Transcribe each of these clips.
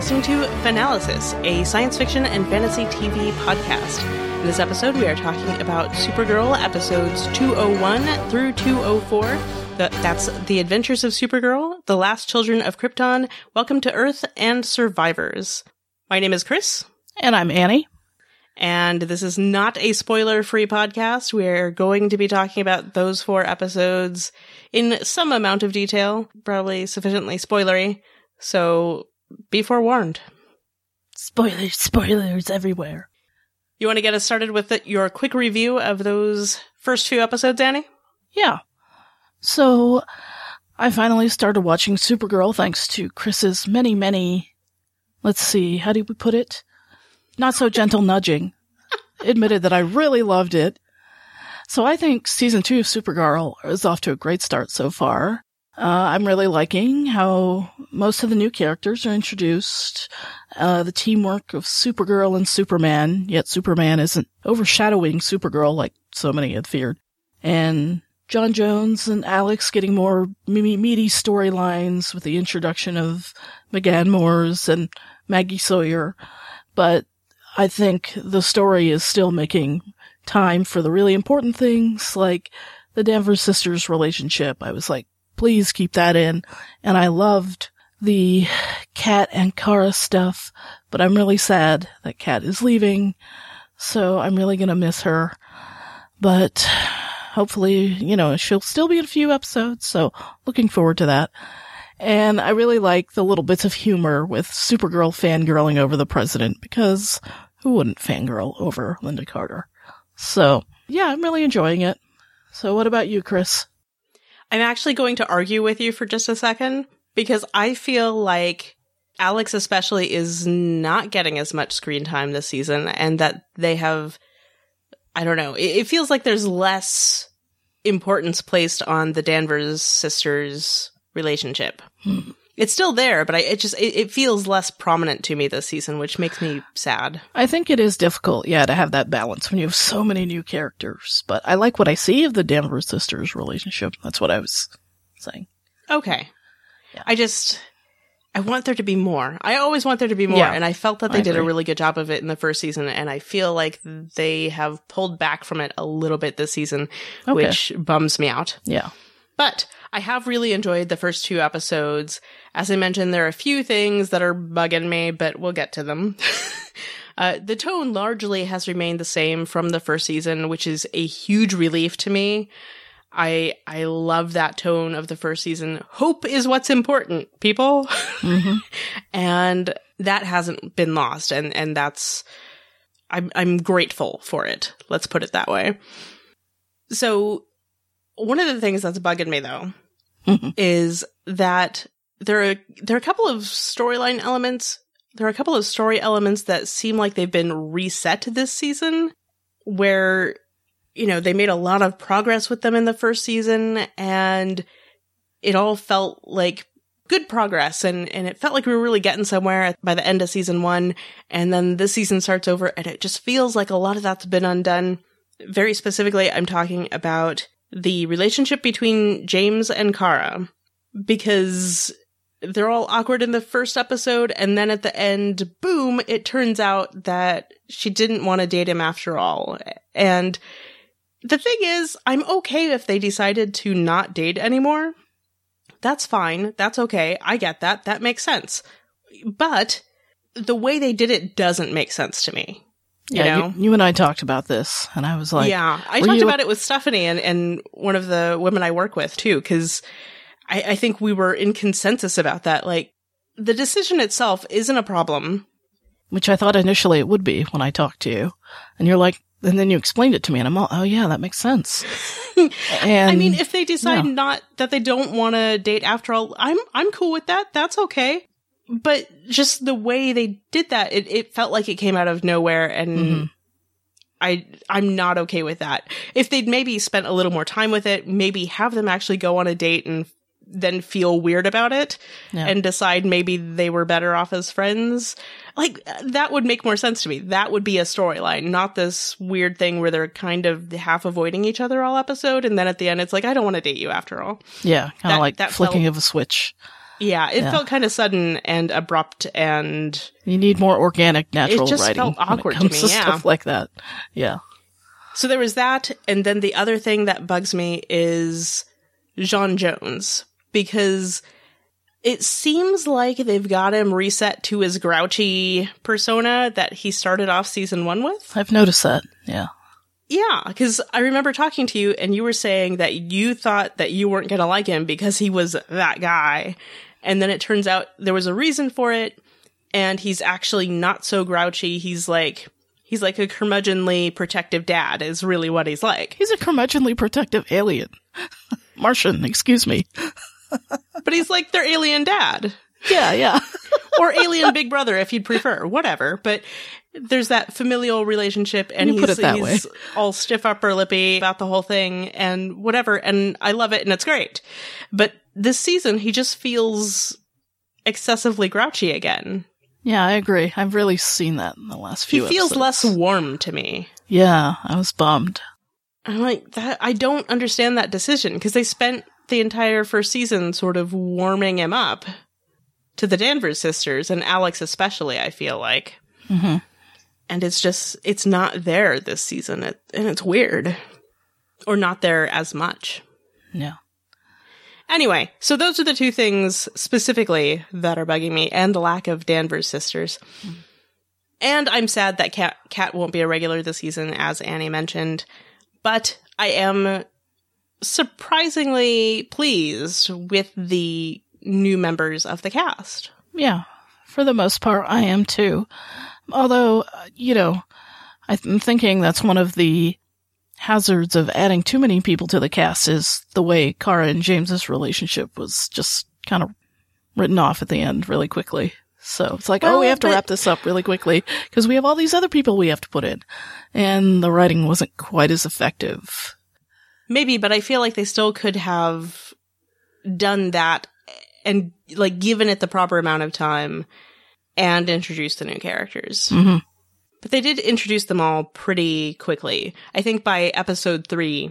listening to Fanalysis, a science fiction and fantasy TV podcast. In this episode, we are talking about Supergirl episodes 201 through 204. The, that's The Adventures of Supergirl, The Last Children of Krypton, Welcome to Earth, and Survivors. My name is Kris. And I'm Annie. And this is not a spoiler free podcast. We're going to be talking about those four episodes in some amount of detail, probably sufficiently spoilery. So be forewarned. Spoilers, spoilers everywhere. You want to get us started with the, your quick review of those first few episodes, Annie? Yeah. So, I finally started watching Supergirl thanks to Kris's many, many, let's see, how do we put it? Not so gentle nudging. Admitted that I really loved it. So I think season two of Supergirl is off to a great start so far. Uh, I'm really liking how most of the new characters are introduced. Uh, the teamwork of Supergirl and Superman, yet Superman isn't overshadowing Supergirl like so many had feared. And J'onn J'onzz and Alex getting more meaty storylines with the introduction of M'gann M'orzz and Maggie Sawyer. But I think the story is still making time for the really important things like the Danvers sisters relationship. I was like, please keep that in. And I loved the Cat and Kara stuff, but I'm really sad that Cat is leaving. So I'm really going to miss her. But hopefully, you know, she'll still be in a few episodes. So looking forward to that. And I really like the little bits of humor with Supergirl fangirling over the president because who wouldn't fangirl over Lynda Carter? So yeah, I'm really enjoying it. So what about you, Kris? I'm actually going to argue with you for just a second because I feel like Alex especially is not getting as much screen time this season and that they have I don't know. It, it feels like there's less importance placed on the Danvers sisters relationship. Hmm. It's still there, but I, it just it, it, feels less prominent to me this season, which makes me sad. I think it is difficult, yeah, to have that balance when you have so many new characters. But I like what I see of the Danvers sisters relationship. That's what I was saying. Okay. Yeah. I just I want there to be more. I always want there to be more, yeah, and I felt that they I did agree. a really good job of it in the first season, and I feel like they have pulled back from it a little bit this season, okay. which bums me out. Yeah. But I have really enjoyed the first two episodes. As I mentioned, there are a few things that are bugging me, but we'll get to them. uh, the tone largely has remained the same from the first season, which is a huge relief to me. I I love that tone of the first season. Hope is what's important, people. Mm-hmm. and that hasn't been lost and and that's I'm I'm grateful for it. Let's put it that way. So one of the things that's bugging me though mm-hmm. is that there are there are a couple of storyline elements. There are a couple of story elements that seem like they've been reset this season, where you know they made a lot of progress with them in the first season, and it all felt like good progress and and it felt like we were really getting somewhere by the end of season 1 and then this season starts over and it just feels like a lot of that's been undone very specifically I'm talking about the relationship between James and Kara because they're all awkward in the first episode and then at the end boom it turns out that she didn't want to date him after all. And the thing is i'm okay if they decided to not date anymore. That's fine. That's okay. I get that. That makes sense. But the way they did it doesn't make sense to me you yeah, know? you, you, and I talked about this, and I was like, "Yeah." I talked about it with Stephanie and and one of the women I work with too, because I, I think we were in consensus about that. Like, the decision itself isn't a problem, which I thought initially it would be when I talked to you, and you're like, and then you explained it to me, and I'm all, "Oh yeah, that makes sense." and I mean, if they decide yeah. not that they don't want to date after all, I'm I'm cool with that. That's okay but just the way they did that, it, it felt like it came out of nowhere and mm-hmm. I, I'm not okay with that. If they'd maybe spent a little more time with it, maybe have them actually go on a date and then feel weird about it yeah. and decide maybe they were better off as friends. Like that would make more sense to me. That would be a storyline, not this weird thing where they're kind of half avoiding each other all episode and then at the end it's like I don't want to date you after all. Yeah, kind of like that flicking felt, of a switch. Yeah, it Yeah. felt kind of sudden and abrupt and You need more organic, natural just writing. felt it awkward to me, yeah. stuff like that. Yeah. So there was that, and then the other thing that bugs me is J'onn J'onzz because it seems like they've got him reset to his grouchy persona that he started off season one with. I've noticed that. Yeah. Yeah, because I remember talking to you and you were saying that you thought that you weren't going to like him because he was that guy. And then it turns out there was a reason for it, and he's actually not so grouchy. He's like, he's like a curmudgeonly protective dad, is really what he's like. He's a curmudgeonly protective alien. Martian, excuse me. But he's like their alien dad. Yeah, yeah. Or alien big brother if you'd prefer, whatever. But there's that familial relationship and You he's, put it that he's all stiff upper lippy about the whole thing and whatever. And I love it and it's great. But this season, he just feels excessively grouchy again. Yeah, I agree. I've really seen that in the last few. He feels episodes. less warm to me. Yeah, I was bummed. I'm like that. I don't understand that decision because they spent the entire first season sort of warming him up to the Danvers sisters and Alex especially. I feel like, hmm and it's just it's not there this season, it, and it's weird, or not there as much. Yeah. Anyway, so those are the two things specifically that are bugging me, and the lack of Danvers sisters. And I'm sad that Cat Cat won't be a regular this season, as Annie mentioned. But I am surprisingly pleased with the new members of the cast. Yeah. For the most part, I am too. Although, uh, you know, I'm thinking that's one of the hazards of adding too many people to the cast is the way Kara and James's relationship was just kind of written off at the end really quickly. So it's like, oh, we have to wrap this up really quickly because we have all these other people we have to put in. And the writing wasn't quite as effective. Maybe, but I feel like they still could have done that and like given it the proper amount of time and introduced the new characters. hmm But they did introduce them all pretty quickly. I think by episode three,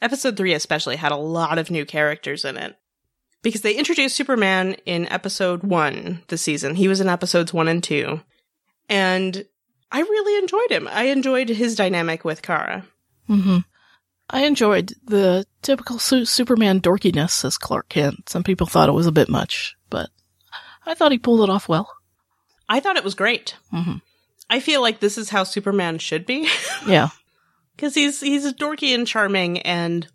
episode three especially had a lot of new characters in it. Because they introduced Superman in episode one this season. He was in episodes one and two. And I really enjoyed him. I enjoyed his dynamic with Kara. Mm-hmm. I enjoyed the typical su- Superman dorkiness as Clark Kent. Some people thought it was a bit much, but I thought he pulled it off well. I thought it was great. hmm I feel like this is how Superman should be. Yeah. Because he's he's dorky and charming and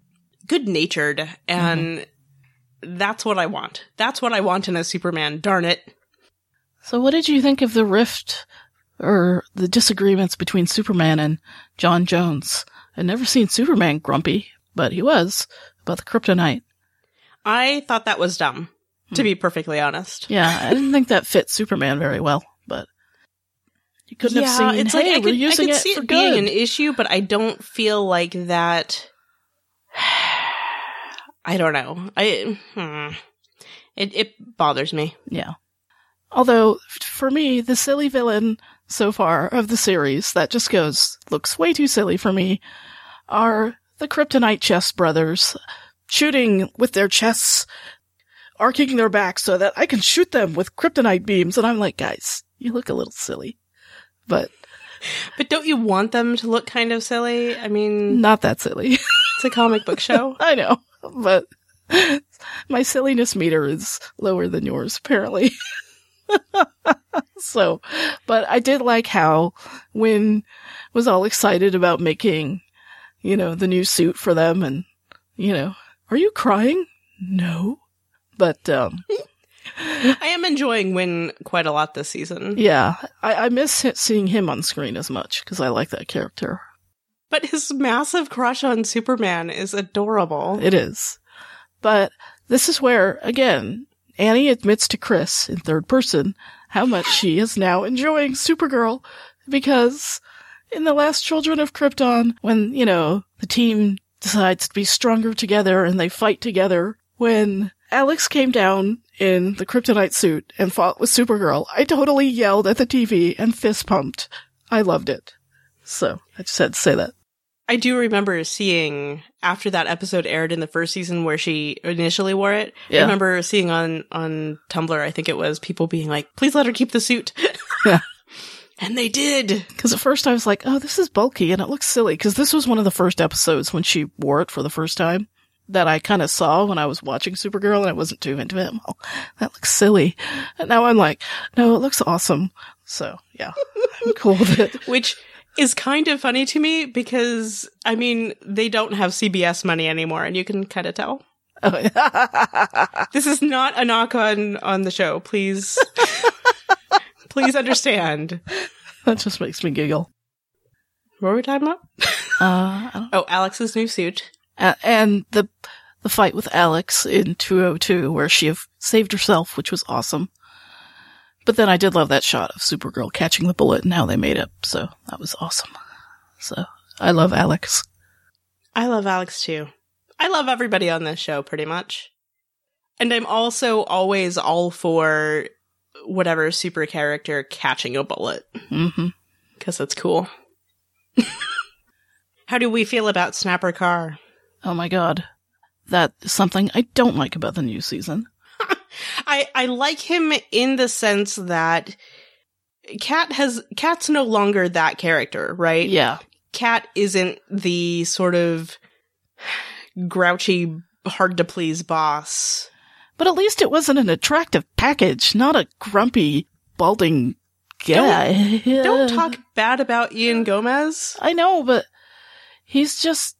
good natured and that's what I want. That's what I want in a Superman, darn it. So what did you think of the rift or the disagreements between Superman and J'onn J'onzz? I'd never seen Superman grumpy, but he was about the kryptonite. I thought that was dumb, to hmm. be perfectly honest. Yeah, I didn't think that fit Superman very well, you couldn't have seen, it's hey, like I we're could, I could it see for it being good. an issue, but I don't feel like that. I don't know. I hmm. it it bothers me. Yeah. Although, for me, the silly villain so far of the series that just goes, looks way too silly for me, are the Kryptonite chess brothers shooting with their chests, arcing their backs so that I can shoot them with kryptonite beams. And I'm like, guys, you look a little silly. But But don't you want them to look kind of silly? I mean, not that silly. it's a comic book show. I know, but my silliness meter is lower than yours, apparently. so, but I did like how Winn was all excited about making, you know, the new suit for them and, you know, are you crying? No. But, um, I am enjoying Winn quite a lot this season. yeah, I, I miss seeing him on screen as much because I like that character. But his massive crush on Superman is adorable. It is. But this is where, again, Annie admits to Kris in third person how much she is now enjoying Supergirl because in the last Children of Krypton, when, you know, the team decides to be stronger together and they fight together, when Alex came down in the kryptonite suit and fought with Supergirl, I totally yelled at the TV and fist pumped. I loved it. So, I just had to say that. I do remember seeing after that episode aired in the first season where she initially wore it. I remember seeing on on Tumblr, I think it was people being like, "Please let her keep the suit." Yeah. and they did. Because at first I was like, oh, this is bulky and it looks silly. Because this was one of the first episodes when she wore it for the first time that I kind of saw when I was watching Supergirl and I wasn't too into it. Well, that looks silly. And now I'm like, no, it looks awesome. So yeah, I'm cool with it. Which is kind of funny to me because I mean they don't have CBS money anymore, and you can kind of tell. Oh, yeah. This is not a knock on on the show. Please, please understand. that just makes me giggle. What were we talking about? Uh, Oh, Alex's new suit. A- and the the fight with Alex in 202 where she saved herself, which was awesome. But then I did love that shot of Supergirl catching the bullet and how they made it. So that was awesome. So I love Alex. I love Alex too. I love everybody on this show pretty much. And I'm also always all for whatever super character catching a bullet hmm because that's cool. How do we feel about Snapper Carr? Oh my god. That is something I don't like about the new season. I I like him in the sense that Cat has Cat's no longer that character, right? Yeah. Cat isn't the sort of grouchy, hard to please boss. But at least it wasn't an attractive package, not a grumpy, balding guy. Don't talk bad about Ian Gomez. I know, but he's just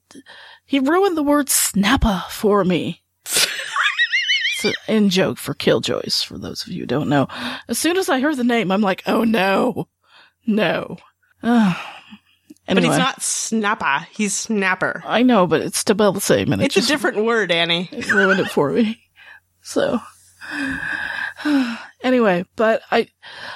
he ruined the word snappa for me. it's an in joke for Killjoys, for those of you who don't know. As soon as I heard the name, I'm like, oh no. No. Ugh. But he's not Snappa. He's Snapper. I know, but it's still about the same and it It's a different word, Annie. it ruined it for me. So anyway, but I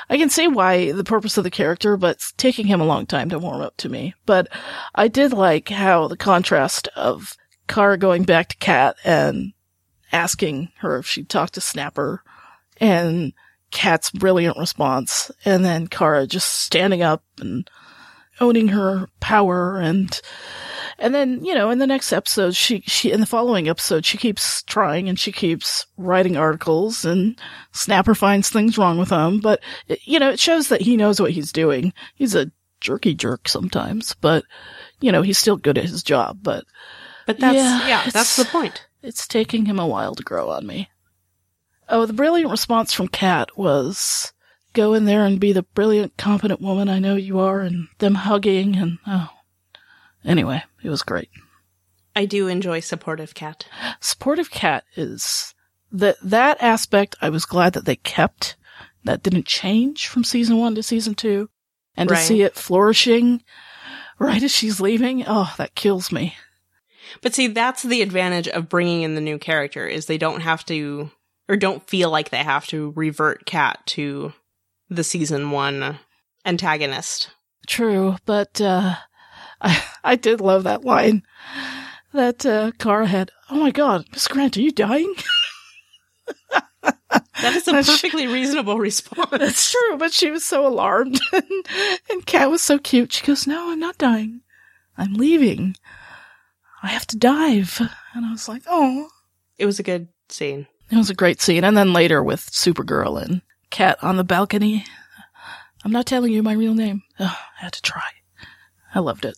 I can see why the purpose of the character, but it's taking him a long time to warm up to me. But I did like how the contrast of Kara going back to Cat and asking her if she'd talk to Snapper and Cat's brilliant response and then Kara just standing up and owning her power and and then, you know, in the next episode, she, she, in the following episode, she keeps trying and she keeps writing articles and Snapper finds things wrong with him. But, you know, it shows that he knows what he's doing. He's a jerky jerk sometimes, but, you know, he's still good at his job. But But that's Yeah, yeah, that's the point. it's taking him a while to grow on me. Oh, the brilliant response from Cat was go in there and be the brilliant, competent woman I know you are, and them hugging, and oh. Anyway, it was great. I do enjoy supportive cat. supportive cat is that that aspect I was glad that they kept. That didn't change from season one to season two. And Right. to see it flourishing right as she's leaving, oh, that kills me. But see, that's the advantage of bringing in the new character is they don't have to or don't feel like they have to revert Cat to the season 1 antagonist. True, but uh I I did love that line that uh Kara had. Oh my god, Miss Grant, are you dying? That is a perfectly reasonable response. That's true, but she was so alarmed. and, and Cat was so cute. She goes, No, I'm not dying. I'm leaving. I have to dive. And I was like, Oh. It was a good scene. It was a great scene. And then later with Supergirl and Cat on the balcony. I'm not telling you my real name. I had to try. I loved it.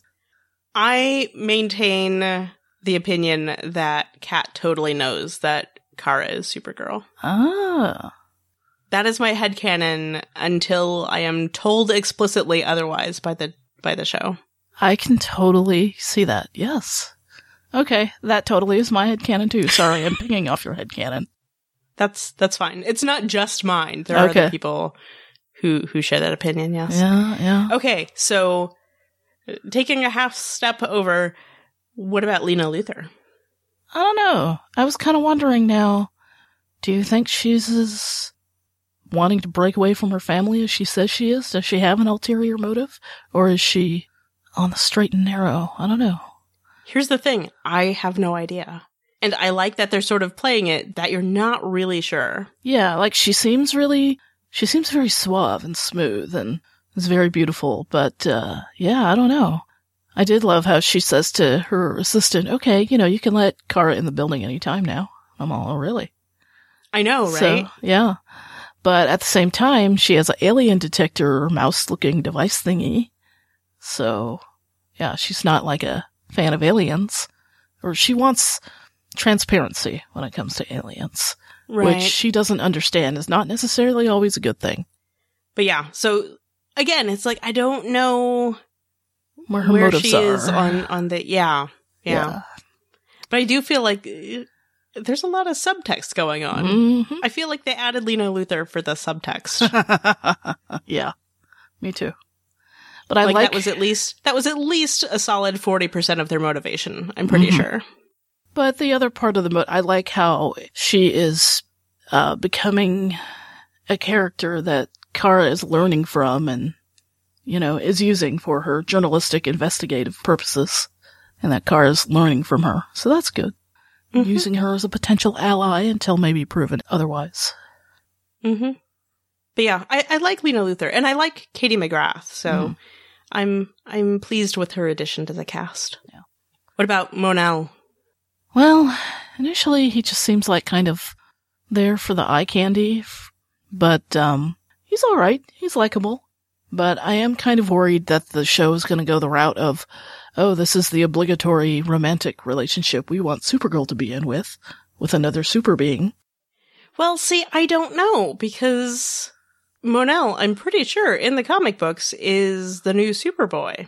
I maintain the opinion that Cat totally knows that Kara is Supergirl. Ah. That is my head headcanon until I am told explicitly otherwise by the by the show. I can totally see that. Yes. Okay, that totally is my head headcanon too. Sorry, I'm pinging off your headcanon. That's that's fine. It's not just mine. There are other people who who share that opinion. Yes. Yeah, yeah. Okay, so taking a half step over, what about Lena Luthor? I don't know. I was kind of wondering now. Do you think she's as wanting to break away from her family as she says she is? Does she have an ulterior motive? Or is she on the straight and narrow? I don't know. Here's the thing: I have no idea, and I like that they're sort of playing it that you're not really sure. Yeah, like she seems really, she seems very suave and smooth and is very beautiful, but, uh, yeah, I don't know. I did love how she says to her assistant, okay, you know, you can let Kara in the building anytime now. I'm all, oh, really? I know, right? So, yeah. But at the same time, she has an alien detector mouse looking device thingy. So, yeah, she's not like a fan of aliens. Or she wants transparency when it comes to aliens, right. which she doesn't understand is not necessarily always a good thing. But yeah, so again, it's like I don't know Where her where she are. is on on the yeah, yeah But I do feel like uh, there's a lot of subtext going on. Mhm. I feel like they added Lena Luthor for the subtext. yeah, me too. But I like, like, that was at least that was at least a solid forty percent of their motivation. I'm pretty Mhm. sure. But the other part of the mo- I like how she is uh, becoming a character that Kara is learning from and you know is using for her journalistic investigative purposes, and that Kara is learning from her. So that's good. Mhm. Using her as a potential ally until maybe proven otherwise. Mm-hmm. But yeah, I, I like Lena Luthor and I like Katie McGrath, so Mhm. I'm I'm pleased with her addition to the cast. Yeah. What about Mon-El? Well, initially he just seems like kind of there for the eye candy, but um, he's all right. He's likable. But I am kind of worried that the show is going to go the route of, oh, this is the obligatory romantic relationship we want Supergirl to be in with, with another super being. Well, see, I don't know because Mon-El, I'm pretty sure in the comic books is the new Superboy.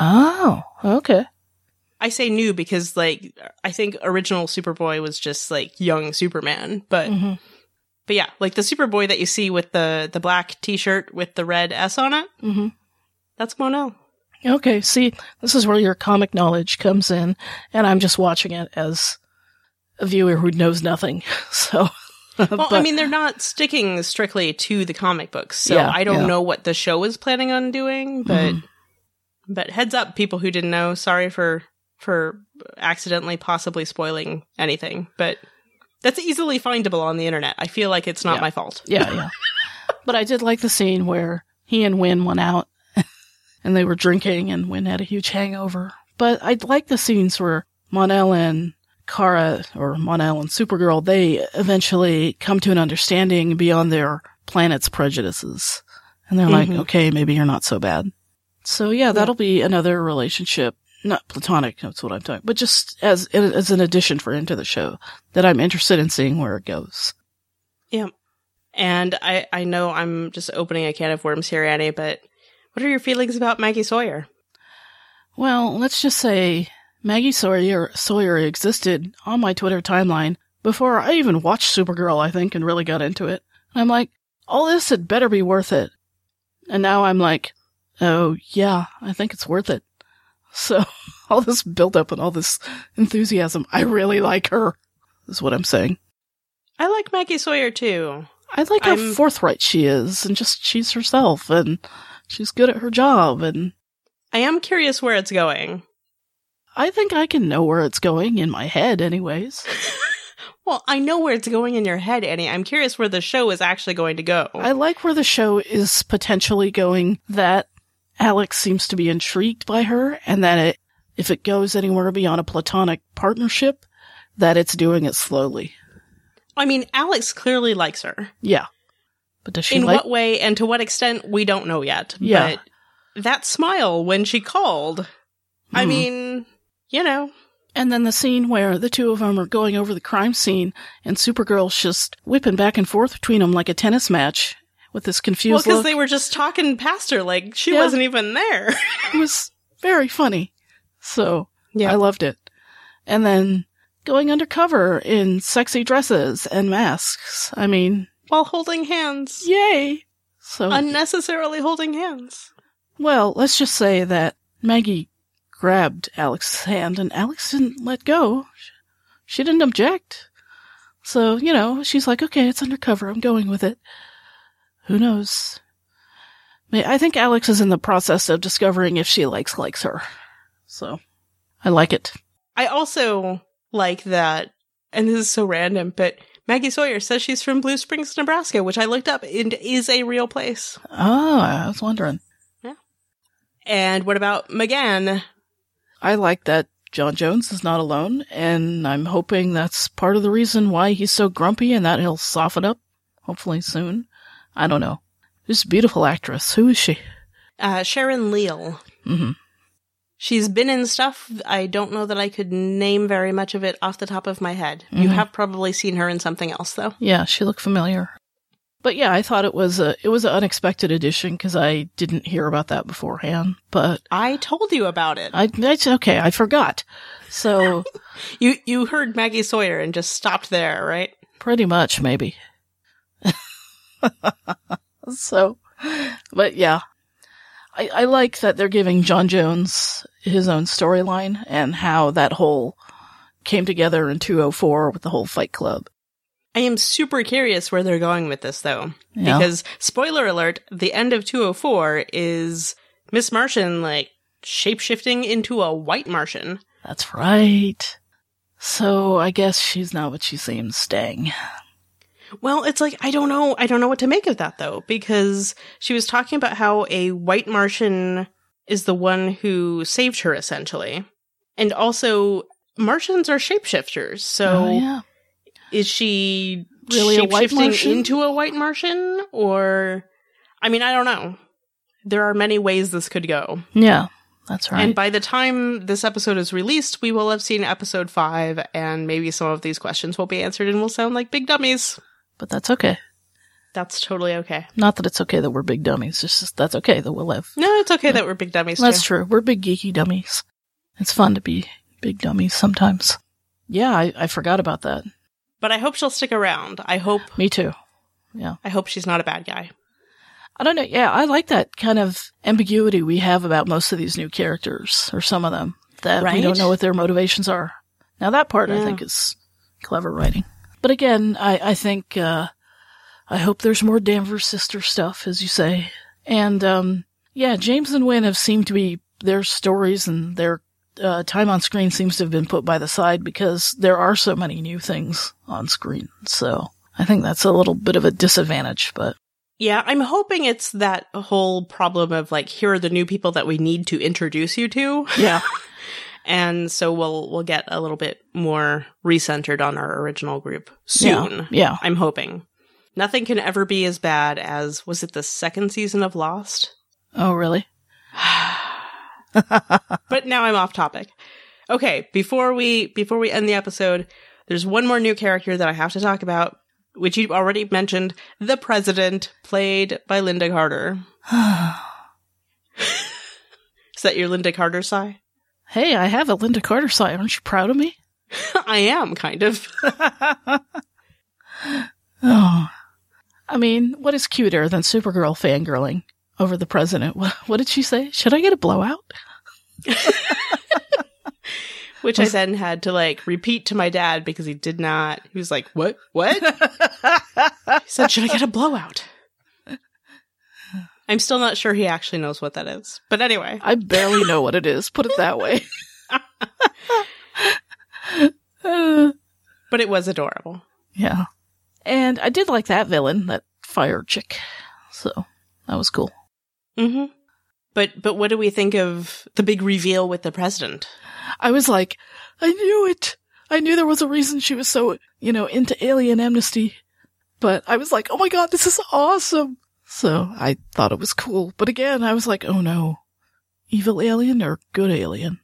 Oh, okay. I say new because like I think original Superboy was just like young Superman, but hmm but yeah, like the Superboy that you see with the the black t-shirt with the red S on it, hmm that's Mon-El. Okay, see, this is where your comic knowledge comes in, and I'm just watching it as a viewer who knows nothing. So, Well, I mean, they're not sticking strictly to the comic books, so Yeah, I don't yeah. know what the show is planning on doing. But Mhm. but heads up, people who didn't know, sorry for for accidentally possibly spoiling anything, but that's easily findable on the internet. I feel like it's not Yeah. my fault. Yeah, yeah. but I did like the scene where he and Winn went out and they were drinking and Winn had a huge hangover. But I like the scenes where Mon-El and Kara, or Mon-El and Supergirl, they eventually come to an understanding beyond their planet's prejudices. And they're like, Mhm. okay, maybe you're not so bad. So yeah, that'll be another relationship. Not platonic, that's what I'm talking, but just as as an addition for into the show that I'm interested in seeing where it goes. Yeah. And I I know I'm just opening a can of worms here, Annie, but what are your feelings about Maggie Sawyer? Well, let's just say Maggie Sawyer, Sawyer existed on my Twitter timeline before I even watched Supergirl, I think, and really got into it. And I'm like, all this had better be worth it. And now I'm like, oh, yeah, I think it's worth it. So, all this build up and all this enthusiasm, I really like her, is what I'm saying. I like Maggie Sawyer too. I like how I'm- forthright she is, and just she's herself, and she's good at her job, and I am curious where it's going. I think I can know where it's going in my head, anyways. Well, I know where it's going in your head, Annie. I'm curious where the show is actually going to go. I like where the show is potentially going that Alex seems to be intrigued by her and that it, if it goes anywhere beyond a platonic partnership, that it's doing it slowly. I mean, Alex clearly likes her. Yeah. But does she in like, what way and to what extent, we don't know yet. Yeah. But that smile when she called, I Mhm. mean, you know, and then the scene where the two of them are going over the crime scene and Supergirl's just whipping back and forth between them like a tennis match with this confused well, because they were just talking past her like she Yeah. wasn't even there. it was very funny. So Yeah. I loved it. And then going undercover in sexy dresses and masks. I mean, While holding hands. yay! So, Unnecessarily holding hands. well, let's just say that Maggie grabbed Alex's hand and Alex didn't let go. She didn't object. So, you know, she's like, okay, it's undercover. I'm going with it. Who knows? I think Alex is in the process of discovering if she likes likes her. So, I like it. I also like that, and this is so random, but Maggie Sawyer says she's from Blue Springs, Nebraska, which I looked up and is a real place. Oh, I was wondering. Yeah. And what about M'gann? I like that J'onn J'onzz is not alone, and I'm hoping that's part of the reason why he's so grumpy and that he'll soften up, hopefully soon. I don't know. This beautiful actress. Who is she? Uh, Sharon Leal. Mm-hmm. She's been in stuff. I don't know that I could name very much of it off the top of my head. You Mhm. have probably seen her in something else, though. Yeah, she looked familiar. But yeah, I thought it was a it was an unexpected addition because I didn't hear about that beforehand. But I told you about it. I okay, I forgot. So You you heard Maggie Sawyer and just stopped there, right? pretty much maybe. so, but yeah, I I like that they're giving J'onn J'onzz his own storyline and how that whole came together in 204 with the whole Fight Club. I am super curious where they're going with this, though. Yeah. Because, spoiler alert, the end of 204 is Miss Martian, like, shapeshifting into a white Martian. That's right. So I guess she's not what she seems, staying. Well, it's like, I don't know. I don't know what to make of that, though, because she was talking about how a white Martian is the one who saved her, essentially. And also, Martians are shapeshifters. So, oh, yeah. is she Really a shapeshifting Martian? into a white Martian? Or, I mean, I don't know. There are many ways this could go. Yeah, that's right. And by the time this episode is released, we will have seen episode five, and maybe some of these questions will be answered and will sound like big dummies. But that's okay. That's totally okay. Not that it's okay that we're big dummies. It's just that's okay that we'll live. No, it's okay that we're big dummies. That's too. true. We're big geeky dummies. It's fun to be big dummies sometimes. Yeah, I, I forgot about that. But I hope she'll stick around. I hope. Me too. Yeah. I hope she's not a bad guy. I don't know. Yeah, I like that kind of ambiguity we have about most of these new characters, or some of them, that we don't know what their motivations are. Now that part I think is clever writing. But again, I, I think, uh, I hope there's more Danvers sister stuff, as you say. And, um, yeah, James and Winn have seemed to be, their stories and their, uh, time on screen seems to have been put by the side because there are so many new things on screen. So I think that's a little bit of a disadvantage, but Yeah, I'm hoping it's that whole problem of like, here are the new people that we need to introduce you to. yeah. And so we'll, we'll get a little bit more recentered on our original group soon. Yeah. Yeah. I'm hoping. Nothing can ever be as bad as, was it the second season of Lost? Oh, really? but now I'm off topic. Okay, before we before we end the episode, there's one more new character that I have to talk about, which you already mentioned, the president, played by Lynda Carter. Is that your Lynda Carter sigh? Hey, I have a Lynda Carter sign. Aren't you proud of me? I am kind of. Oh. I mean, what is cuter than Supergirl fangirling over the president? What, what did she say? Should I get a blowout? Which I then had to like repeat to my dad because he did not. He was like, "What? What?" he said, "Should I get a blowout?" I'm still not sure he actually knows what that is. But anyway, I barely know what it is. Put it that way. But it was adorable. yeah. And I did like that villain, that fire chick. So that was cool. Mm-hmm. But but what do we think of the big reveal with the president? I was like, I knew it. I knew there was a reason she was so, you know, into alien amnesty. But I was like, oh my god, this is awesome. So I thought it was cool. But again, I was like, oh no. Evil alien or good alien?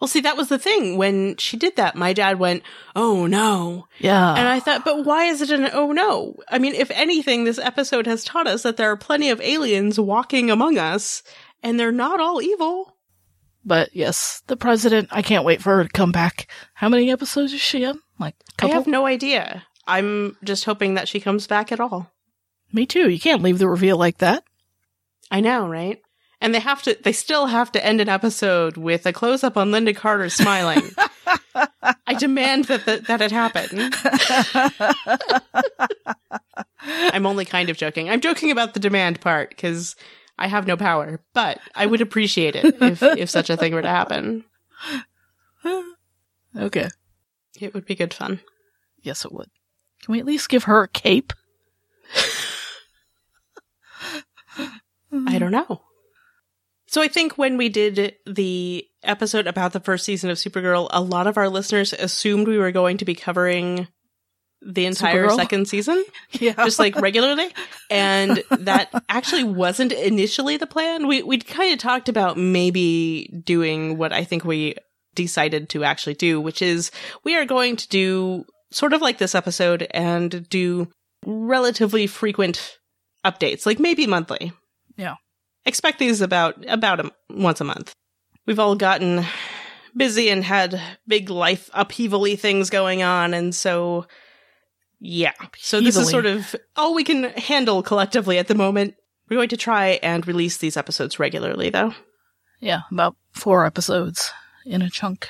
Well, see, that was the thing. When she did that, my dad went, "Oh no," Yeah. and I thought, "But why is it an oh no?" I mean, if anything, this episode has taught us that there are plenty of aliens walking among us, and they're not all evil. but yes, the president, I can't wait for her to come back. How many episodes is she in? Like, a I couple? I have no idea. I'm just hoping that she comes back at all. Me too. You can't leave the reveal like that. I know, right? And they have to, they still have to end an episode with a close up on Lynda Carter smiling. I demand that the, that it happen. I'm only kind of joking. I'm joking about the demand part because I have no power, but I would appreciate it if, if such a thing were to happen. okay. It would be good fun. Yes, it would. Can we at least give her a cape? I mm-hmm. don't know. So I think when we did the episode about the first season of Supergirl, a lot of our listeners assumed we were going to be covering the entire Supergirl? second season, Yeah. just like regularly. And that actually wasn't initially the plan. We, we'd kind of talked about maybe doing what I think we decided to actually do, which is we are going to do sort of like this episode and do relatively frequent updates, like maybe monthly. Yeah. Expect these about about a, once a month. We've all gotten busy and had big life upheaval things going on, and so yeah. So this is sort of all we can handle collectively at the moment. We're going to try and release these episodes regularly, though. yeah, about four episodes in a chunk.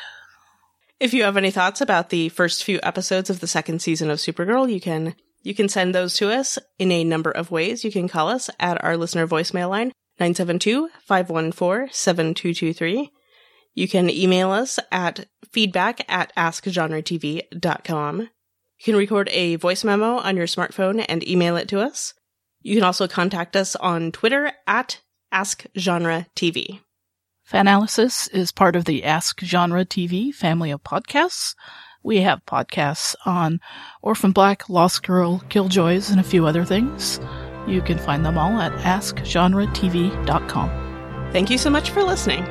If you have any thoughts about the first few episodes of the second season of Supergirl, you can you can send those to us in a number of ways. You can call us at our listener voicemail line 972-514-7223. You can email us at feedback at askgenretv.com. You can record a voice memo on your smartphone and email it to us. You can also contact us on Twitter at askgenretv. Fanalysis is part of the Ask Genre TV family of podcasts. We have podcasts on Orphan Black, Lost Girl, Killjoys, and a few other things. You can find them all at askgenretv.com. Thank you so much for listening.